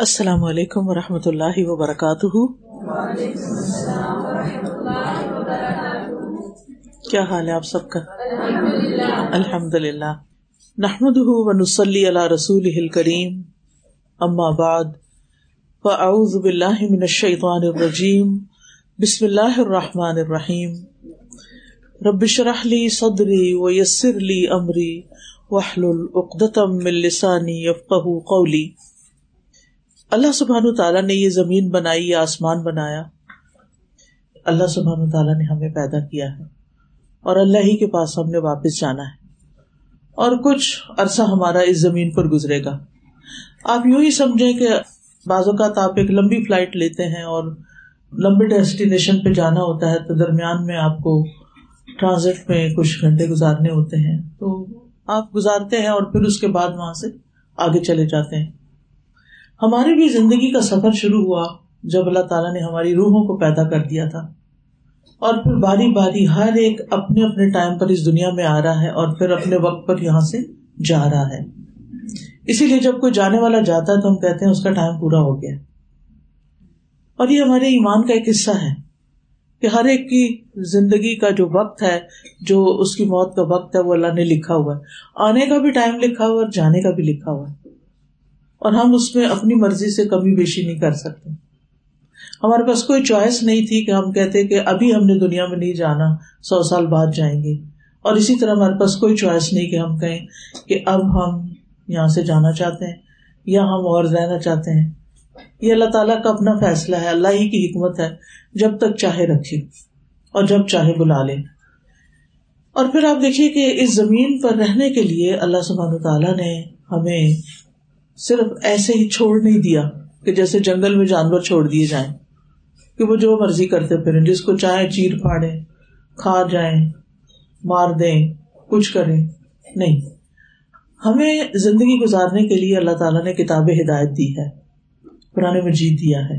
السلام علیکم و رحمۃ اللہ وبرکاتہ۔ کیا حال ہے آپ سب کا؟ الحمد للہ نحمد ونسلی اللہ رسول کریم اما بعد، فاعوذ باللہ من الشیطان الرجیم۔ بسم اللہ الرحمٰن الرحیم۔ ربش رحلی صدری و یسر لی امری۔ وحل العقدم من لسانی یفقہ قولی۔ اللہ سبحان تعالیٰ نے یہ زمین بنائی یا آسمان بنایا۔ اللہ سبحان تعالیٰ نے ہمیں پیدا کیا ہے اور اللہ ہی کے پاس ہم نے واپس جانا ہے۔ اور کچھ عرصہ ہمارا اس زمین پر گزرے گا۔ آپ یوں ہی سمجھیں کہ بعض اوقات آپ ایک لمبی فلائٹ لیتے ہیں اور لمبے ڈیسٹینیشن پہ جانا ہوتا ہے تو درمیان میں آپ کو ٹرانزٹ میں کچھ گھنٹے گزارنے ہوتے ہیں۔ تو آپ گزارتے ہیں اور پھر اس کے بعد وہاں سے آگے چلے جاتے ہیں۔ ہماری بھی زندگی کا سفر شروع ہوا جب اللہ تعالیٰ نے ہماری روحوں کو پیدا کر دیا تھا۔ اور پھر باری باری ہر ایک اپنے اپنے ٹائم پر اس دنیا میں آ رہا ہے اور پھر اپنے وقت پر یہاں سے جا رہا ہے۔ اسی لیے جب کوئی جانے والا جاتا ہے تو ہم کہتے ہیں اس کا ٹائم پورا ہو گیا۔ اور یہ ہمارے ایمان کا ایک حصہ ہے کہ ہر ایک کی زندگی کا جو وقت ہے، جو اس کی موت کا وقت ہے، وہ اللہ نے لکھا ہوا ہے۔ آنے کا بھی ٹائم لکھا ہوا اور جانے کا بھی لکھا ہوا ہے۔ اور ہم اس میں اپنی مرضی سے کمی بیشی نہیں کر سکتے۔ ہمارے پاس کوئی چوائس نہیں تھی کہ ہم کہتے کہ ابھی ہم نے دنیا میں نہیں جانا، سو سال بعد جائیں گے۔ اور اسی طرح ہمارے پاس کوئی چوائس نہیں کہ ہم کہیں کہ اب ہم یہاں سے جانا چاہتے ہیں یا ہم اور رہنا چاہتے ہیں۔ یہ اللہ تعالیٰ کا اپنا فیصلہ ہے، اللہ ہی کی حکمت ہے، جب تک چاہے رکھے اور جب چاہے بلا لے۔ اور پھر آپ دیکھیے کہ اس زمین پر رہنے کے لیے اللہ سبحانہ تعالیٰ نے ہمیں صرف ایسے ہی چھوڑ نہیں دیا کہ جیسے جنگل میں جانور چھوڑ دیے جائیں۔ کہ وہ جو مرضی کرتے پھریں، جس کو چاہے چیر پھاڑے کھا جائیں، مار دیں، کچھ کریں۔ نہیں۔ ہمیں زندگی گزارنے کے لیے اللہ تعالیٰ نے کتاب ہدایت دی ہے پرانے مجید دیا ہے۔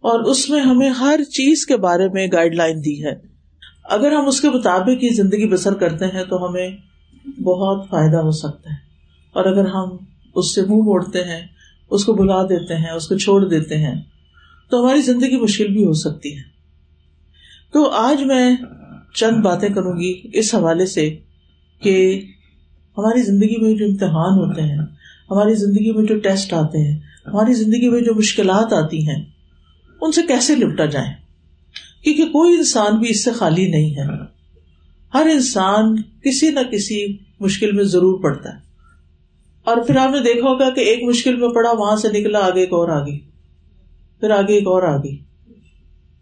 اور اس میں ہمیں ہر چیز کے بارے میں گائڈ لائن دی ہے۔ اگر ہم اس کے مطابق ہی زندگی بسر کرتے ہیں تو ہمیں بہت فائدہ ہو سکتا ہے۔ اور اگر ہم اس سے منہ موڑتے ہیں، اس کو بلا دیتے ہیں، اس کو چھوڑ دیتے ہیں۔ تو ہماری زندگی مشکل بھی ہو سکتی ہے۔ تو آج میں چند باتیں کروں گی اس حوالے سے کہ ہماری زندگی میں جو امتحان ہوتے ہیں، ہماری زندگی میں جو ٹیسٹ آتے ہیں، ہماری زندگی میں جو مشکلات آتی ہیں، ان سے کیسے لپٹا جائے کیونکہ کوئی انسان بھی اس سے خالی نہیں ہے۔ ہر انسان کسی نہ کسی مشکل میں ضرور پڑتا ہے۔ اور پھر آپ نے دیکھا ہوگا کہ ایک مشکل میں پڑا، وہاں سے نکلا، آگے ایک اور آگے۔ پھر آگے ایک اور آگے۔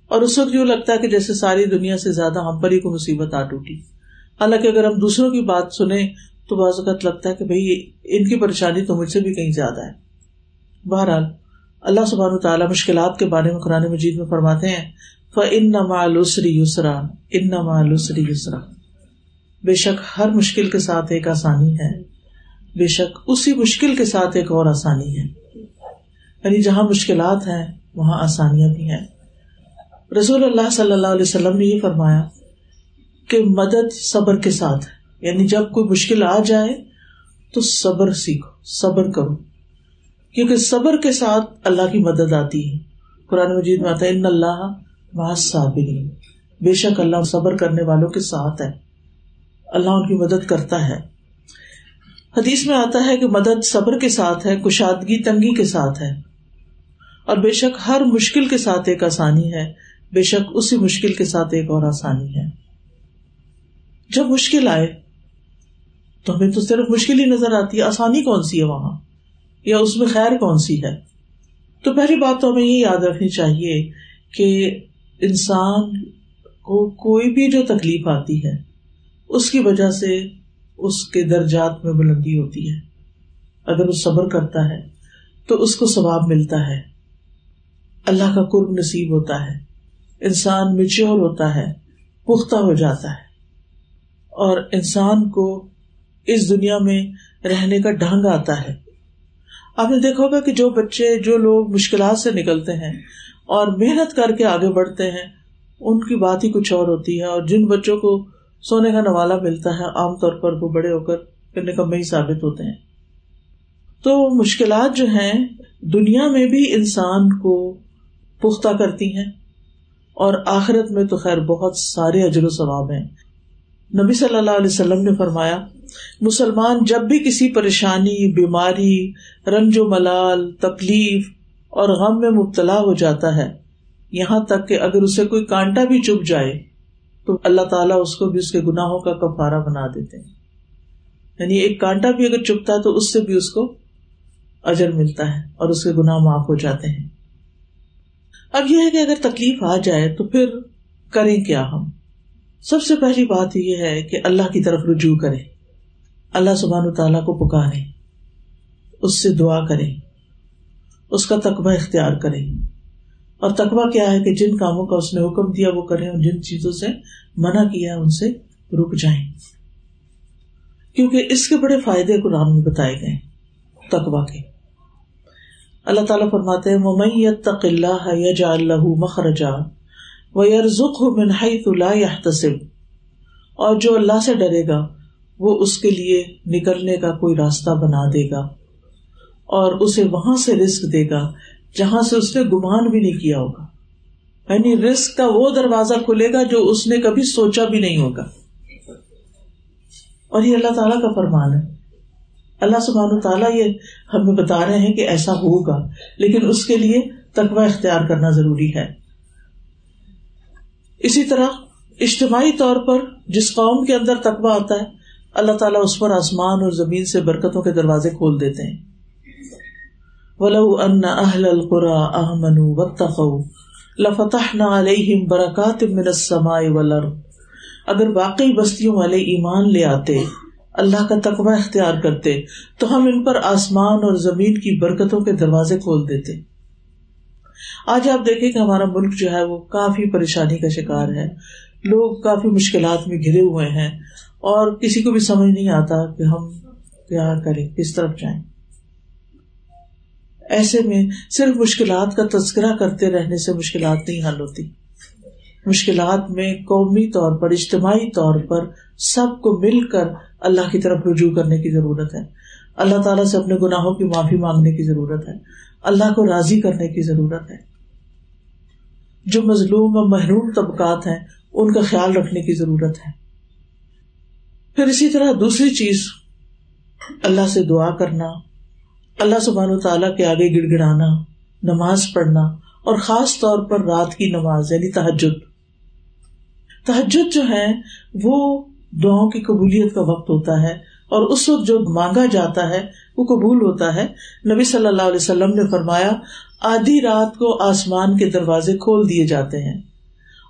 اور اس وقت یوں لگتا ہے کہ جیسے ساری دنیا سے زیادہ ہم پر ہی کو مصیبت آ ٹوٹی۔ حالانکہ اگر ہم دوسروں کی بات سنیں تو بعض اوقات لگتا ہے کہ بھائی ان کی پریشانی تو مجھ سے بھی کہیں زیادہ ہے۔ بہرحال، اللہ سبحان تعالیٰ مشکلات کے بارے میں قرآن مجید میں فرماتے ہیں ف ان نمالسری یسرا ان نمالسری یسرا بے شک ہر مشکل کے ساتھ ایک آسانی ہے۔ بے شک اسی مشکل کے ساتھ ایک اور آسانی ہے۔ یعنی جہاں مشکلات ہیں، وہاں آسانیاں بھی ہیں۔ رسول اللہ صلی اللہ علیہ وسلم نے یہ فرمایا کہ مدد صبر کے ساتھ ہے۔ یعنی جب کوئی مشکل آ جائے تو صبر سیکھو، صبر کرو۔ کیونکہ صبر کے ساتھ اللہ کی مدد آتی ہے۔ قرآن مجید میں آتا ہے، ان اللہ صابرین بے شک اللہ صبر کرنے والوں کے ساتھ ہے۔ اللہ ان کی مدد کرتا ہے۔ حدیث میں آتا ہے کہ مدد صبر کے ساتھ ہے، کشادگی تنگی کے ساتھ ہے۔ اور بے شک ہر مشکل کے ساتھ ایک آسانی ہے۔ بے شک اسی مشکل کے ساتھ ایک اور آسانی ہے۔ جب مشکل آئے، تو ہمیں تو صرف مشکل ہی نظر آتی ہے۔ آسانی کون سی ہے وہاں؟ یا اس میں خیر کون سی ہے؟ تو پہلی بات تو ہمیں یہ یاد رکھنی چاہیے کہ انسان کو کوئی بھی جو تکلیف آتی ہے، اس کی وجہ سے اس کے درجات میں بلندی ہوتی ہے۔ اگر وہ صبر کرتا ہے، تو اس کو ثواب ملتا ہے۔ اللہ کا قرب نصیب ہوتا ہے۔ انسان میچور ہوتا ہے، پختہ ہو جاتا ہے۔ اور انسان کو اس دنیا میں رہنے کا ڈھنگ آتا ہے۔ آپ نے دیکھا ہوگا کہ جو بچے، جو لوگ مشکلات سے نکلتے ہیں اور محنت کر کے آگے بڑھتے ہیں، ان کی بات ہی کچھ اور ہوتی ہے۔ اور جن بچوں کو سونے کا نوالا ملتا ہے عام طور پر وہ بڑے ہو کر پھر نکمے ہی ثابت ہوتے ہیں۔ تو مشکلات جو ہیں، دنیا میں بھی انسان کو پختہ کرتی ہیں اور آخرت میں تو خیر بہت سارے اجر و ثواب ہیں۔ نبی صلی اللہ علیہ وسلم نے فرمایا، مسلمان جب بھی کسی پریشانی، بیماری، رنج و ملال، تکلیف اور غم میں مبتلا ہو جاتا ہے، یہاں تک کہ اگر اسے کوئی کانٹا بھی چپ جائے تو اللہ تعالیٰ اس کو بھی اس کے گناہوں کا کفارہ بنا دیتے ہیں۔ یعنی ایک کانٹا بھی اگر چپتا ہے تو اس سے بھی اس کو اجر ملتا ہے اور اس کے گناہ معاف ہو جاتے ہیں۔ اب یہ ہے کہ اگر تکلیف آ جائے تو پھر کریں کیا ہم؟ سب سے پہلی بات یہ ہے کہ اللہ کی طرف رجوع کرے اللہ سبحان تعالیٰ کو پکارے اس سے دعا کرے اس کا تقبہ اختیار کرے اور تقبہ کیا ہے کہ جن کاموں کا اس نے حکم دیا وہ کریں اور جن چیزوں سے منع کیا ان سے رک جائیں۔ کیونکہ اس کے بڑے فائدے قرآن میں بتائے گئے تقبہ کے۔ اللہ تعالیٰ فرماتے ہیں ممت اللہ یج اللہ مخرجا و یرزق من حیث لا يحتسب۔ اور جو اللہ سے ڈرے گا، وہ اس کے لیے نکلنے کا کوئی راستہ بنا دے گا اور اسے وہاں سے رزق دے گا جہاں سے اس نے گمان بھی نہیں کیا ہوگا۔ یعنی رسک کا وہ دروازہ کھلے گا جو اس نے کبھی سوچا بھی نہیں ہوگا۔ اور یہ اللہ تعالیٰ کا فرمان ہے۔ اللہ سبحان تعالیٰ یہ ہمیں بتا رہے ہیں کہ ایسا ہوگا، لیکن اس کے لیے تقوی اختیار کرنا ضروری ہے۔ اسی طرح اجتماعی طور پر جس قوم کے اندر تقوی آتا ہے، اللہ تعالیٰ اس پر آسمان اور زمین سے برکتوں کے دروازے کھول دیتے ہیں۔ ولو ان اہل القرا احمن وتقو لفتحنا علیہم برکات من السماء والارض۔ اگر واقعی بستیوں والے ایمان لے آتے، اللہ کا تقوی اختیار کرتے، تو ہم ان پر آسمان اور زمین کی برکتوں کے دروازے کھول دیتے۔ آج آپ دیکھیں کہ ہمارا ملک جو ہے وہ کافی پریشانی کا شکار ہے۔ لوگ کافی مشکلات میں گھرے ہوئے ہیں اور کسی کو بھی سمجھ نہیں آتا کہ ہم کیا کریں، کس طرف جائیں۔ ایسے میں صرف مشکلات کا تذکرہ کرتے رہنے سے مشکلات نہیں حل ہوتی۔ مشکلات میں قومی طور پر، اجتماعی طور پر سب کو مل کر اللہ کی طرف رجوع کرنے کی ضرورت ہے۔ اللہ تعالیٰ سے اپنے گناہوں کی معافی مانگنے کی ضرورت ہے۔ اللہ کو راضی کرنے کی ضرورت ہے۔ جو مظلوم اور محروم طبقات ہیں، ان کا خیال رکھنے کی ضرورت ہے۔ پھر اسی طرح دوسری چیز، اللہ سے دعا کرنا۔ اللہ سبحان و تعالیٰ کے آگے گڑ گڑانا نماز پڑھنا اور خاص طور پر رات کی نماز یعنی تحجد تحجد جو ہے، وہ دعاؤں کی قبولیت کا وقت ہوتا ہے اور اس وقت جو مانگا جاتا ہے، وہ قبول ہوتا ہے۔ نبی صلی اللہ علیہ وسلم نے فرمایا، آدھی رات کو آسمان کے دروازے کھول دیے جاتے ہیں۔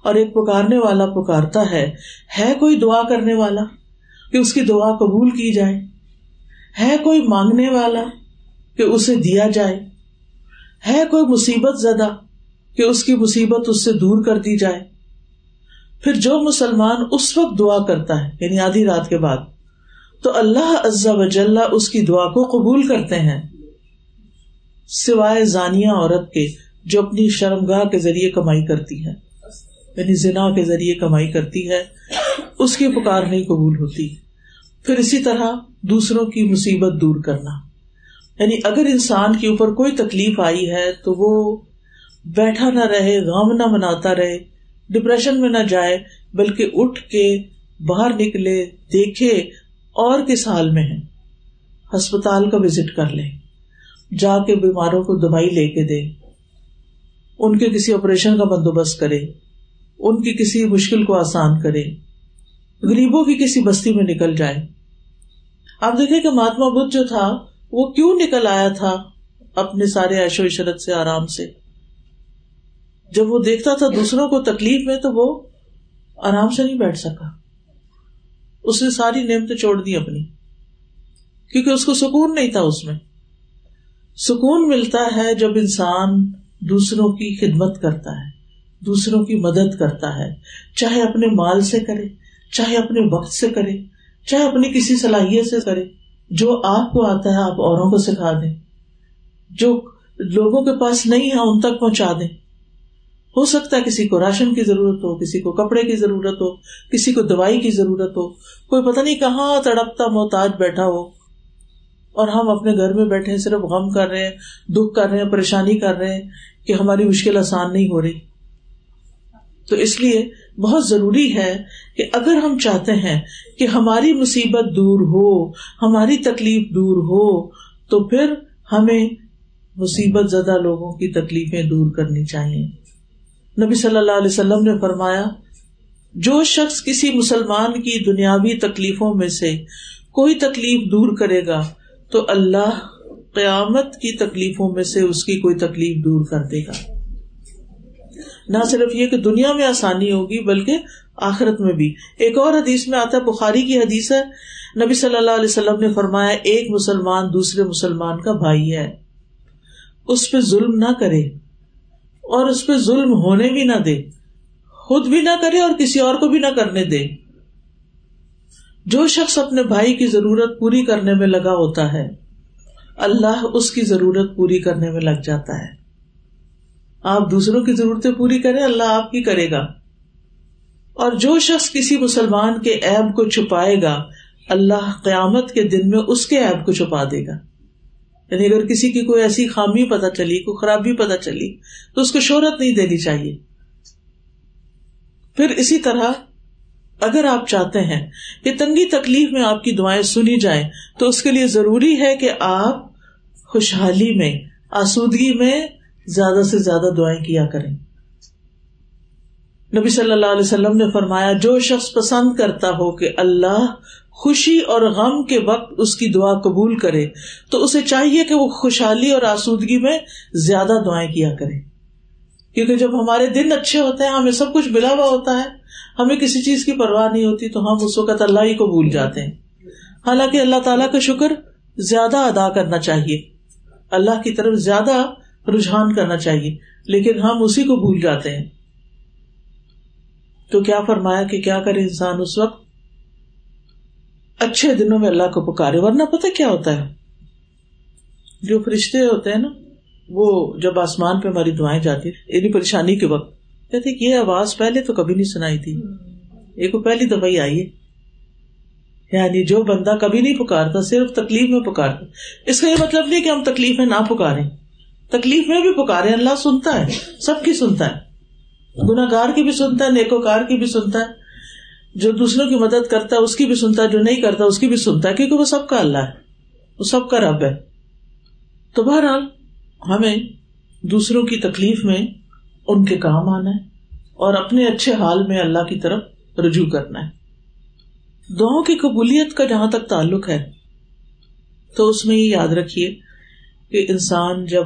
اور ایک پکارنے والا پکارتا ہے ہے کوئی دعا کرنے والا؟ کہ اس کی دعا قبول کی جائے۔ ہے کوئی مانگنے والا؟ کہ اسے دیا جائے۔ ہے کوئی مصیبت زدہ کہ اس کی مصیبت اس سے دور کر دی جائے۔ پھر جو مسلمان اس وقت دعا کرتا ہے یعنی آدھی رات کے بعد، تو اللہ عزا وجل اس کی دعا کو قبول کرتے ہیں۔ سوائے زانیہ عورت کے، جو اپنی شرمگاہ کے ذریعے کمائی کرتی ہے۔ یعنی زنا کے ذریعے کمائی کرتی ہے، اس کی پکار نہیں قبول ہوتی۔ پھر اسی طرح دوسروں کی مصیبت دور کرنا۔ یعنی اگر انسان کے اوپر کوئی تکلیف آئی ہے تو وہ بیٹھا نہ رہے، غم نہ مناتا رہے ڈپریشن میں نہ جائے، بلکہ اٹھ کے باہر نکلے، دیکھے اور کس حال میں ہے۔ ہسپتال کا وزٹ کر لے، جا کے بیماروں کو دوائی لے کے دے، ان کے کسی آپریشن کا بندوبست کرے، ان کی کسی مشکل کو آسان کرے، غریبوں کی کسی بستی میں نکل جائے۔ آپ دیکھیں کہ مہاتما بدھ جو تھا وہ کیوں نکل آیا تھا اپنے سارے عیش و عشرت سے آرام سے؟ جب وہ دیکھتا تھا دوسروں کو تکلیف میں تو وہ آرام سے نہیں بیٹھ سکا۔ اس نے ساری نعمتیں چھوڑ دی اپنی، کیونکہ اس کو سکون نہیں تھا اس میں۔ سکون ملتا ہے جب انسان دوسروں کی خدمت کرتا ہے، دوسروں کی مدد کرتا ہے۔ چاہے اپنے مال سے کرے، چاہے اپنے وقت سے کرے، چاہے اپنی کسی صلاحیت سے کرے۔ جو آپ کو آتا ہے، آپ اوروں کو سکھا دیں۔ جو لوگوں کے پاس نہیں ہے، ان تک پہنچا دیں۔ ہو سکتا ہے کسی کو راشن کی ضرورت ہو، کسی کو کپڑے کی ضرورت ہو، کسی کو دوائی کی ضرورت ہو۔ کوئی پتہ نہیں کہاں تڑپتا محتاج بیٹھا ہو۔ اور ہم اپنے گھر میں بیٹھے، صرف غم کر رہے ہیں، دکھ کر رہے ہیں، پریشانی کر رہے ہیں کہ ہماری مشکل آسان نہیں ہو رہی۔ تو اس لیے بہت ضروری ہے کہ اگر ہم چاہتے ہیں کہ ہماری مصیبت دور ہو، ہماری تکلیف دور ہو، تو پھر ہمیں مصیبت زدہ لوگوں کی تکلیفیں دور کرنی چاہیے۔ نبی صلی اللہ علیہ وسلم نے فرمایا، جو شخص کسی مسلمان کی دنیاوی تکلیفوں میں سے کوئی تکلیف دور کرے گا، تو اللہ قیامت کی تکلیفوں میں سے اس کی کوئی تکلیف دور کر دے گا۔ نہ صرف یہ کہ دنیا میں آسانی ہوگی بلکہ آخرت میں بھی۔ ایک اور حدیث میں آتا ہے، بخاری کی حدیث ہے، نبی صلی اللہ علیہ وسلم نے فرمایا، ایک مسلمان دوسرے مسلمان کا بھائی ہے۔ اس پہ ظلم نہ کرے اور اس پہ ظلم ہونے بھی نہ دے۔ خود بھی نہ کرے اور کسی اور کو بھی نہ کرنے دے۔ جو شخص اپنے بھائی کی ضرورت پوری کرنے میں لگا ہوتا ہے، اللہ اس کی ضرورت پوری کرنے میں لگ جاتا ہے۔ آپ دوسروں کی ضرورتیں پوری کریں، اللہ آپ کی کرے گا۔ اور جو شخص کسی مسلمان کے ایب کو چھپائے گا، اللہ قیامت کے دن میں اس کے ایب کو چھپا دے گا۔ یعنی اگر کسی کی کوئی ایسی خامی پتہ چلی، کوئی خرابی پتہ چلی، تو اس کو شہرت نہیں دینی چاہیے۔ پھر اسی طرح اگر آپ چاہتے ہیں کہ تنگی تکلیف میں آپ کی دعائیں سنی جائیں، تو اس کے لیے ضروری ہے کہ آپ خوشحالی میں، آسودگی میں زیادہ سے زیادہ دعائیں کیا کریں۔ نبی صلی اللہ علیہ وسلم نے فرمایا، جو شخص پسند کرتا ہو کہ اللہ خوشی اور غم کے وقت اس کی دعا قبول کرے، تو اسے چاہیے کہ وہ خوشحالی اور آسودگی میں زیادہ دعائیں کیا کرے۔ کیونکہ جب ہمارے دن اچھے ہوتے ہیں، ہمیں سب کچھ ملا ہوا ہوتا ہے، ہمیں کسی چیز کی پرواہ نہیں ہوتی، تو ہم اس وقت اللہ ہی کو بھول جاتے ہیں۔ حالانکہ اللہ تعالیٰ کا شکر زیادہ ادا کرنا چاہیے۔ اللہ کی طرف زیادہ رجحان کرنا چاہیے۔ لیکن ہم اسی کو بھول جاتے ہیں۔ تو کیا فرمایا کہ کیا کرے انسان اس وقت؟ اچھے دنوں میں اللہ کو پکارے، ورنہ پتہ کیا ہوتا ہے؟ جو فرشتے ہوتے ہیں نا، وہ جب آسمان پہ ہماری دعائیں جاتی یعنی پریشانی کے وقت، کہتے یہ آواز پہلے تو کبھی نہیں سنائی تھی۔ ایک پہلی دفعہ ہی آئی ہے۔ یعنی جو بندہ کبھی نہیں پکارتا، صرف تکلیف میں پکارتا۔ اس کا یہ مطلب نہیں کہ ہم تکلیف میں نہ پکارے تکلیف میں بھی پکارے، اللہ سنتا ہے، سب کی سنتا ہے۔ گناگار کی بھی سنتا ہے، نیکوکار کی بھی سنتا ہے۔ جو دوسروں کی مدد کرتا ہے، اس کی بھی سنتا ہے، جو نہیں کرتا، اس کی بھی سنتا ہے، کیونکہ وہ سب کا اللہ ہے۔ وہ سب کا رب ہے۔ تو بہرحال، ہمیں دوسروں کی تکلیف میں ان کے کام آنا ہے اور اپنے اچھے حال میں اللہ کی طرف رجوع کرنا ہے۔ دعاؤں کی قبولیت کا جہاں تک تعلق ہے، تو اس میں یہ یاد رکھیے۔ کہ انسان جب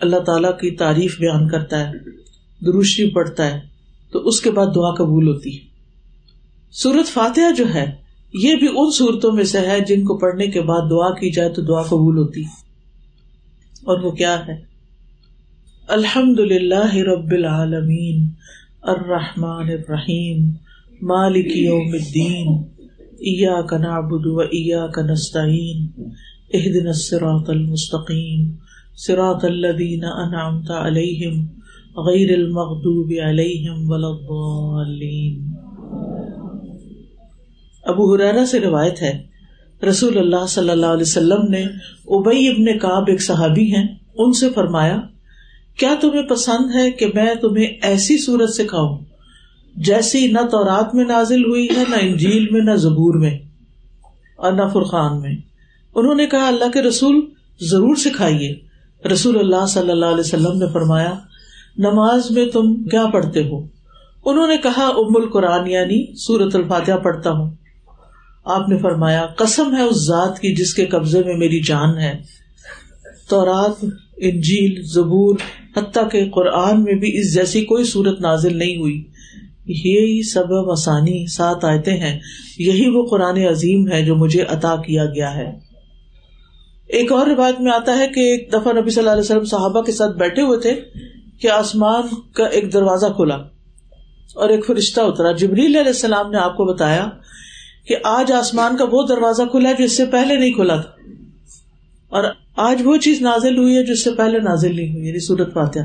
اللہ تعالی کی تعریف بیان کرتا ہے، دروشی پڑھتا ہے، تو اس کے بعد دعا قبول ہوتی ہے۔ سورت فاتحہ جو ہے، یہ بھی ان صورتوں میں سے ہے جن کو پڑھنے کے بعد دعا کی جائے تو دعا قبول ہوتی اور وہ کیا ہے؟ الحمد للہ رب العالمین، الرحمن الرحیم، مالک یوم الدین، ایاک نعبد و ایاک نستعین اہدنا الصراط المستقیم صراط الذین انعمت علیہم غیر المغضوب علیہم ولا الضالین ابو حرارا سے روایت ہے، رسول اللہ صلی اللہ علیہ وسلم نے ابئی ابن کاب ایک صحابی ہیں، ان سے فرمایا، کیا تمہیں پسند ہے کہ میں تمہیں ایسی صورت سکھاؤں، جیسی نہ تو رات میں نازل ہوئی ہے، نہ انجیل میں، نہ زبور میں، اور نہ فرقان میں؟ انہوں نے کہا، اللہ کے رسول ضرور سکھائیے۔ رسول اللہ صلی اللہ علیہ وسلم نے فرمایا، نماز میں تم کیا پڑھتے ہو؟ انہوں نے کہا، ام القرآن یعنی سورت الفاتحہ پڑھتا ہوں۔ آپ نے فرمایا، قسم ہے اس ذات کی جس کے قبضے میں میری جان ہے۔ تو رات انجیل، زبور، حتیٰ کہ قرآن میں بھی اس جیسی کوئی صورت نازل نہیں ہوئی۔ یہی سب آسانی، سات آئے ہیں۔ یہی وہ قرآن عظیم ہے جو مجھے عطا کیا گیا ہے۔ ایک اور روایت میں آتا ہے کہ ایک دفعہ نبی صلی اللہ علیہ وسلم صحابہ کے ساتھ بیٹھے ہوئے تھے کہ آسمان کا ایک دروازہ کھلا اور ایک فرشتہ اترا۔ جبریل علیہ السلام نے آپ کو بتایا کہ آج آسمان کا وہ دروازہ کھلا ہے جو اس سے پہلے نہیں کھلا تھا۔ اور آج وہ چیز نازل ہوئی ہے جو اس سے پہلے نازل نہیں ہوئی یعنی سورت فاتحہ۔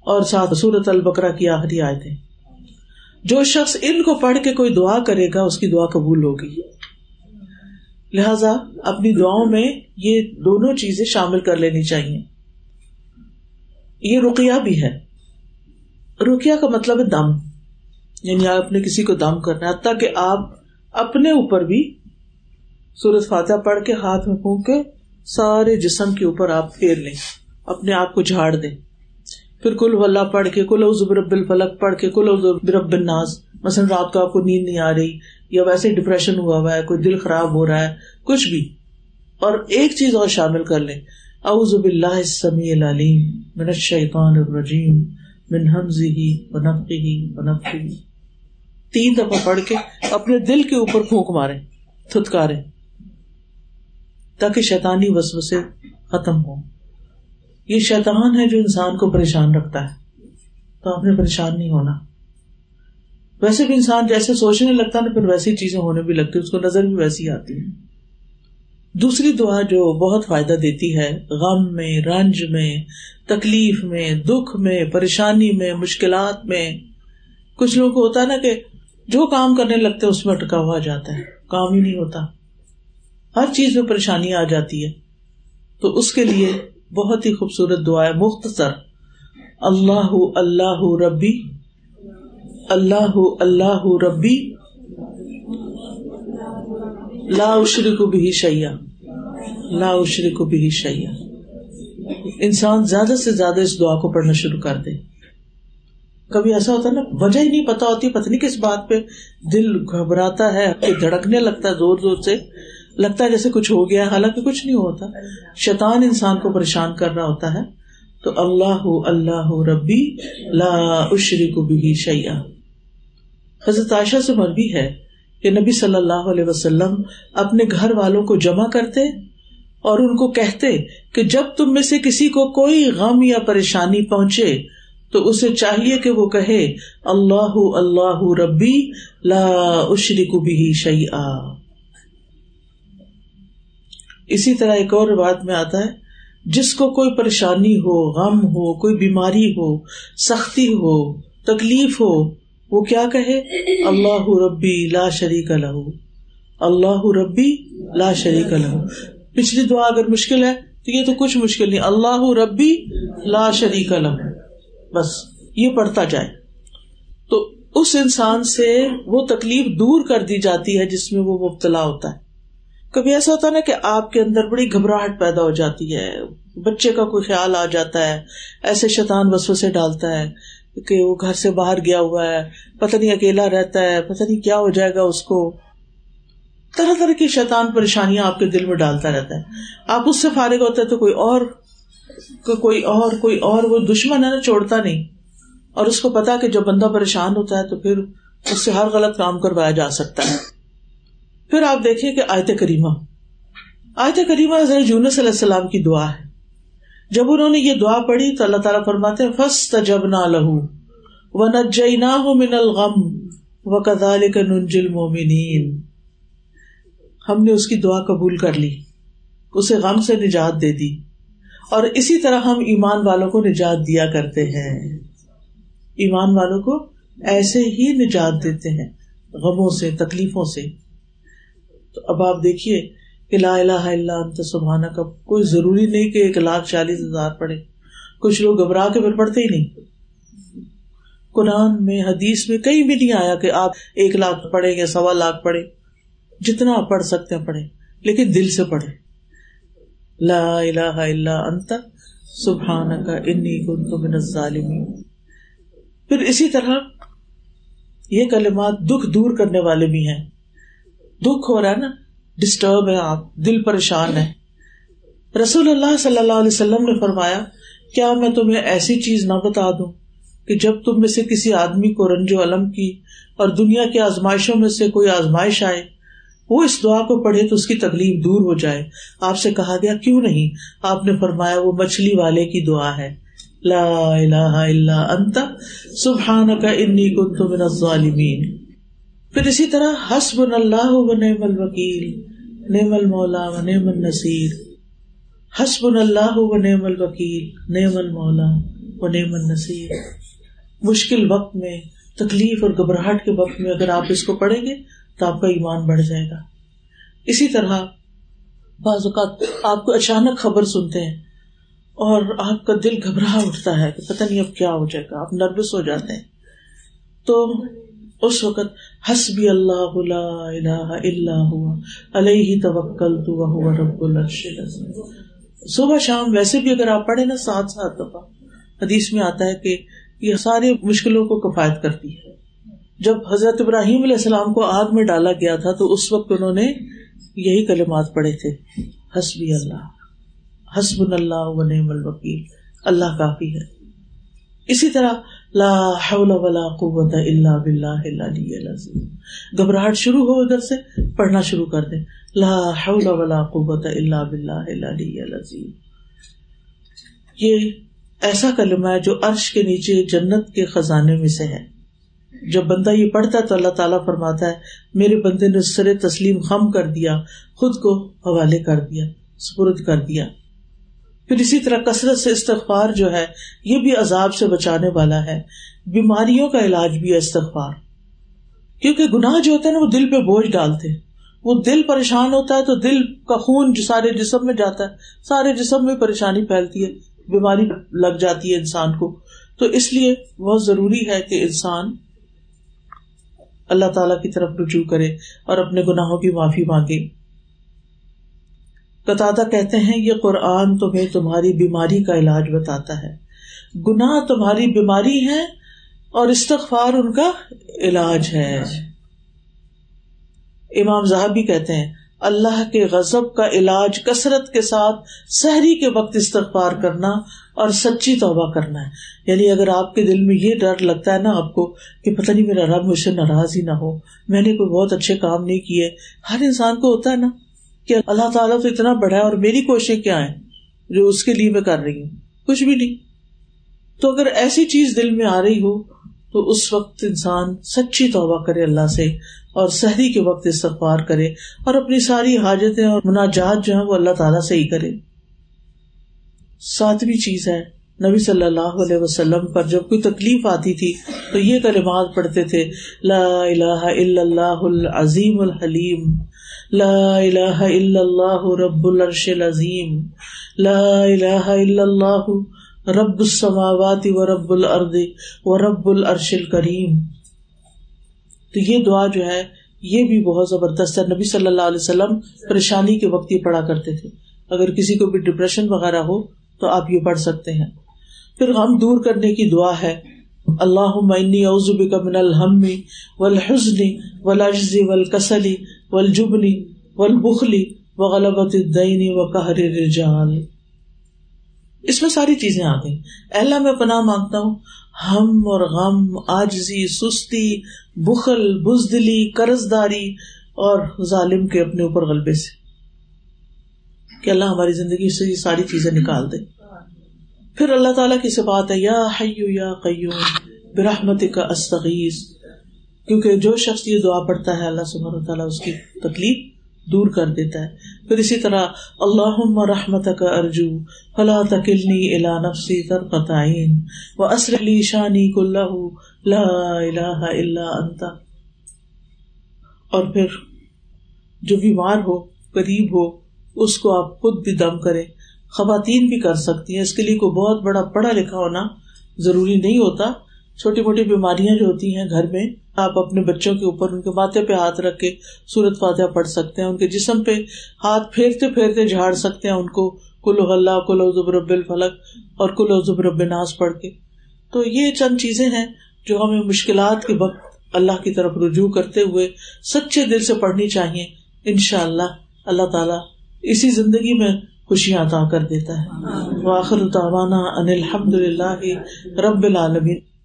اور ساتھ سورت البکرا کی آخری آئے تھے جو شخص ان کو پڑھ کے کوئی دعا کرے گا، اس کی دعا قبول ہوگی۔ لہذا اپنی دعاؤں میں یہ دونوں چیزیں شامل کر لینی چاہیے۔ یہ رقیہ بھی ہے۔ رقیہ کا مطلب ہے دم۔ یعنی آپ نے کسی کو دم کرنا ہے، حتیٰ کہ آپ اپنے اوپر بھی سورت فاتح پڑھ کے ہاتھ میں پھونک کے سارے جسم کے اوپر آپ پھیر لیں، اپنے آپ کو جھاڑ دیں۔ پھر کل ولہ پڑھ کے کل رب الفلق پڑھ کے کل رب الناس۔ مثلاً رات کو آپ کو نیند نہیں آ رہی یا ویسے ڈپریشن ہوا ہوا ہے، کوئی دل خراب ہو رہا ہے، کچھ بھی۔ اور ایک چیز اور شامل کر لیں۔ اعوذ باللہ السمیع العلیم من الشیطان الرجیم من حمزه ونفخه ونفخه تین دفعہ پڑھ کے اپنے دل کے اوپر پھونک مارے تھتکارے تاکہ شیطانی وسو سے ختم ہو یہ شیطان ہے جو انسان کو پریشان رکھتا ہے۔ تو آپ نے پریشان نہیں ہونا۔ ویسے بھی انسان جیسے سوچنے لگتا نا، پھر ویسی چیزیں ہونے بھی لگتی اس کو نظر بھی ویسی آتی ہے دوسری دعا جو بہت فائدہ دیتی ہے، غم میں، رنج میں، تکلیف میں، دکھ میں، پریشانی میں، مشکلات میں۔ کچھ لوگوں کو ہوتا ہے نا کہ جو کام کرنے لگتے اس میں اٹکا ہوا جاتا ہے۔ کام ہی نہیں ہوتا۔ ہر چیز میں پریشانی آ جاتی ہے۔ تو اس کے لیے بہت ہی خوبصورت دعا ہے، مختصر، اللہ اللہ ربی، اللہ اللہ ربی، لا اشری کو بھی شیا لا اشری کو بھی شیا انسان زیادہ سے زیادہ اس دعا کو پڑھنا شروع کر دے۔ کبھی ایسا ہوتا ہے نا، وجہ ہی نہیں پتا ہوتی، پتہ نہیں کس بات پہ۔ دل گھبراتا ہے دھڑکنے لگتا ہے زور زور سے۔ لگتا ہے جیسے کچھ ہو گیا حالانکہ کچھ نہیں ہوتا۔ شیطان انسان کو پریشان کر رہا ہوتا ہے۔ تو اللہ اللہ ربی لا اشری کو بھی شیا حضرت عائشہ سے مربی ہے کہ نبی صلی اللہ علیہ وسلم اپنے گھر والوں کو جمع کرتے اور ان کو کہتے کہ جب تم میں سے کسی کو کوئی غم یا پریشانی پہنچے تو اسے چاہیے کہ وہ کہے اللہ اللہ ربی لا اشری کو بھی شعیٰ اسی طرح ایک اور بات میں آتا ہے، جس کو کوئی پریشانی ہو، غم ہو، کوئی بیماری ہو، سختی ہو، تکلیف ہو، وہ کیا کہے؟ اللہ ربی لا شریک لہو۔ اللہ ربی لا شریک لہو۔ پچھلی دعا اگر مشکل ہے، تو یہ تو کچھ مشکل نہیں۔ اللہ ربی لا شریک لہو۔ بس، یہ پڑھتا جائے۔ تو اس انسان سے وہ تکلیف دور کر دی جاتی ہے جس میں وہ مبتلا ہوتا ہے۔ کبھی ایسا ہوتا ہے نا کہ آپ کے اندر بڑی گھبراہٹ پیدا ہو جاتی ہے، بچے کا کوئی خیال آ جاتا ہے، ایسے شیطان بسو سے ڈالتا ہے کہ وہ گھر سے باہر گیا ہوا ہے، پتہ نہیں اکیلا رہتا ہے، پتہ نہیں کیا ہو جائے گا اس کو۔ طرح طرح کی شیطان پریشانیاں آپ کے دل میں ڈالتا رہتا ہے۔ آپ اس سے فارغ ہوتے تو کوئی اور کوئی اور کوئی اور وہ دشمن ہے نا، چھوڑتا نہیں۔ اور اس کو پتا کہ جب بندہ پریشان ہوتا ہے تو پھر اس سے ہر غلط کام کروایا جا سکتا ہے۔ پھر آپ دیکھیں کہ آیت کریمہ آیت کریمہ حضرت یونس علیہ السلام کی دعا ہے۔ جب انہوں نے یہ دعا پڑھی تو اللہ تعالیٰ فرماتے فس تجب نہ لہو و من الغم و کدال ننجل مومنین ہم نے اس کی دعا قبول کر لی، اسے غم سے نجات دے دی۔ اور اسی طرح ہم ایمان والوں کو نجات دیا کرتے ہیں۔ ایمان والوں کو ایسے ہی نجات دیتے ہیں، غموں سے، تکلیفوں سے۔ تو اب آپ دیکھیے کہ لا الہ الا انت سبحانہ کا کوئی ضروری نہیں کہ ایک لاکھ چالیس ہزار پڑھے۔ کچھ لوگ گھبرا کے پھر پڑھتے ہی نہیں۔ قرآن میں، حدیث میں کہیں بھی نہیں آیا کہ آپ ایک لاکھ پڑھے یا سوا لاکھ پڑھے جتنا آپ پڑھ سکتے ہیں پڑھے لیکن دل سے پڑھے لا الہ الا انت سبحان کا انی کنت من الظالمین۔ پھر اسی طرح یہ کلمات دکھ دور کرنے والے بھی ہیں۔ دکھ ہو رہا ہے نا ڈسٹرب ہے آپ، دل پریشان ہے۔ رسول اللہ صلی اللہ علیہ وسلم نے فرمایا، کیا میں تمہیں ایسی چیز نہ بتا دوں کہ جب تم میں سے کسی آدمی کو رنج و علم کی اور دنیا کی آزمائشوں میں سے کوئی آزمائش آئے، وہ اس دعا کو پڑھے تو اس کی تکلیف دور ہو جائے۔ آپ سے کہا گیا، کیوں نہیں؟ آپ نے فرمایا، وہ مچھلی والے کی دعا ہے۔ لا الہ الا انت سبحان کا انی کنت من الظالمین۔ پھر اسی طرح حسب اللہ و نعم الوکیل، نعم المولا و نعم النصیر۔ حسب اللہ و نعم الوکیل، نعم المولا و نعم النصیر۔ مشکل وقت میں، تکلیف اور گھبراہٹ کے وقت میں اگر آپ اس کو پڑھیں گے تو آپ کا ایمان بڑھ جائے گا۔ اسی طرح بعض اوقات آپ کو اچانک خبر سنتے ہیں اور آپ کا دل گھبراہ اٹھتا ہے کہ پتہ نہیں اب کیا ہو جائے گا، آپ نروس ہو جاتے ہیں۔ تو اس وقت حسبی اللہ اللہ علیہ توکل تو رب صبح شام ویسے بھی اگر آپ پڑھے نا سات سات دفعہ، حدیث میں آتا ہے کہ یہ ساری مشکلوں کو کفایت کرتی ہے۔ جب حضرت ابراہیم علیہ السلام کو آگ میں ڈالا گیا تھا، تو اس وقت انہوں نے یہی کلمات پڑھے تھے، حسبی اللہ حسب اللہ و نعم الوکیل۔ اللہ کافی ہے۔ اسی طرح لا حول ولا قوت الا باللہ العلی العظیم۔ گھبراہٹ شروع ہو ادھر سے، پڑھنا شروع کر دیں۔ لا حول ولا قوت الا باللہ العلی العظیم۔ یہ ایسا کلمہ ہے جو عرش کے نیچے جنت کے خزانے میں سے ہے۔ جب بندہ یہ پڑھتا ہے تو اللہ تعالیٰ فرماتا ہے، میرے بندے نے سر تسلیم خم کر دیا، خود کو حوالے کر دیا، سپرد کر دیا۔ پھر اسی طرح کثرت سے استغفار جو ہے، یہ بھی عذاب سے بچانے والا ہے۔ بیماریوں کا علاج بھی ہے استغفار۔ کیونکہ گناہ جو ہوتا ہے نا، وہ دل پہ بوجھ ڈالتے وہ دل پریشان ہوتا ہے تو دل کا خون جو سارے جسم میں جاتا ہے، سارے جسم میں پریشانی پھیلتی ہے، بیماری لگ جاتی ہے انسان کو۔ تو اس لیے بہت ضروری ہے کہ انسان اللہ تعالی کی طرف رجوع کرے اور اپنے گناہوں کی معافی مانگے۔ قطع کہتے ہیں، یہ قرآن تمہیں تمہاری بیماری کا علاج بتاتا ہے۔ گناہ تمہاری بیماری ہے اور استغفار ان کا علاج ہے۔ امام زہبی کہتے ہیں، اللہ کے غزب کا علاج، کثرت کے ساتھ سحری کے وقت استغفار کرنا اور سچی توبہ کرنا ہے۔ یعنی اگر آپ کے دل میں یہ ڈر لگتا ہے نا آپ کو کہ پتہ نہیں میرا رب مجھ سے ناراض ہی نہ ہو، میں نے کوئی بہت اچھے کام نہیں کیے۔ ہر انسان کو ہوتا ہے نا۔ کہ اللہ تعالیٰ تو اتنا بڑا ہے اور میری کوششیں کیا ہیں جو اس کے لیے میں کر رہی ہوں؟ کچھ بھی نہیں۔ تو اگر ایسی چیز دل میں آ رہی ہو، تو اس وقت انسان سچی توبہ کرے اللہ سے اور سحری کے وقت استغفار کرے اور اپنی ساری حاجتیں اور مناجات جو ہیں وہ اللہ تعالیٰ سے ہی کرے۔ ساتویں چیز ہے، نبی صلی اللہ علیہ وسلم پر جب کوئی تکلیف آتی تھی تو یہ کلمات پڑھتے تھے، لا الہ الا اللہ العظیم الحلیم۔ لا الہ الا اللہ رب العرش العظیم لا الہ الا اللہ رب السماوات و رب الارض و رب العرش الکریم تو یہ دعا جو ہے، یہ بھی بہت زبردست ہے۔ نبی صلی اللہ علیہ وسلم پریشانی کے وقت یہ پڑھا کرتے تھے۔ اگر کسی کو بھی ڈپریشن وغیرہ ہو، تو آپ یہ پڑھ سکتے ہیں۔ پھر غم دور کرنے کی دعا ہے۔ اللہ بک من الحم والحزن والعجز والکسل والجبن والبخل وغلبت الدین وقہر الرجال۔ اس میں ساری چیزیں آ گئی اللہ میں پناہ مانگتا ہوں۔ ہم اور غم آجزی سستی، بخل، بزدلی قرض داری اور ظالم کے اپنے اوپر غلبے سے۔ کہ اللہ ہماری زندگی سے یہ ساری چیزیں نکال دے۔ پھر اللہ تعالیٰ کی صفات ہے، یا حیو یا قیوم برحمت کا استغیث۔ کیونکہ جو شخص یہ دعا پڑھتا ہے، اللہ سبحانہ تعالیٰ اس کی تکلیف دور کر دیتا ہے۔ پھر اسی طرح اللہ رحمت کا ارجو، فلا تکلنی الا نفسی ترقتعین و اسر لی شانی کلہ، لا الہ الا انتا اور پھر، جو بیمار ہو قریب ہو، اس کو آپ خود بھی دم کرے۔ خواتین بھی کر سکتی ہیں، اس کے لیے کوئی بہت بڑا پڑھا لکھا ہونا ضروری نہیں ہوتا۔ چھوٹی موٹی بیماریاں جو ہوتی ہیں گھر میں آپ اپنے بچوں کے اوپر ان کے ماتھے پہ ہاتھ رکھ کے سورت فاتحہ پڑھ سکتے ہیں ان کے جسم پہ ہاتھ پھیرتے پھیرتے جھاڑ سکتے ہیں ان کو کلو اللہ کلو زبرب الفلق اور کلو زبرب ناز پڑھ کے۔ تو یہ چند چیزیں ہیں جو ہمیں مشکلات کے وقت اللہ کی طرف رجوع کرتے ہوئے سچے دل سے پڑھنی چاہیے۔ ان شاء اللہ اللہ تعالیٰ اسی زندگی میں خوشیاں عطا کر دیتا ہے۔ واخر ان الحمد للہ رب العالمین۔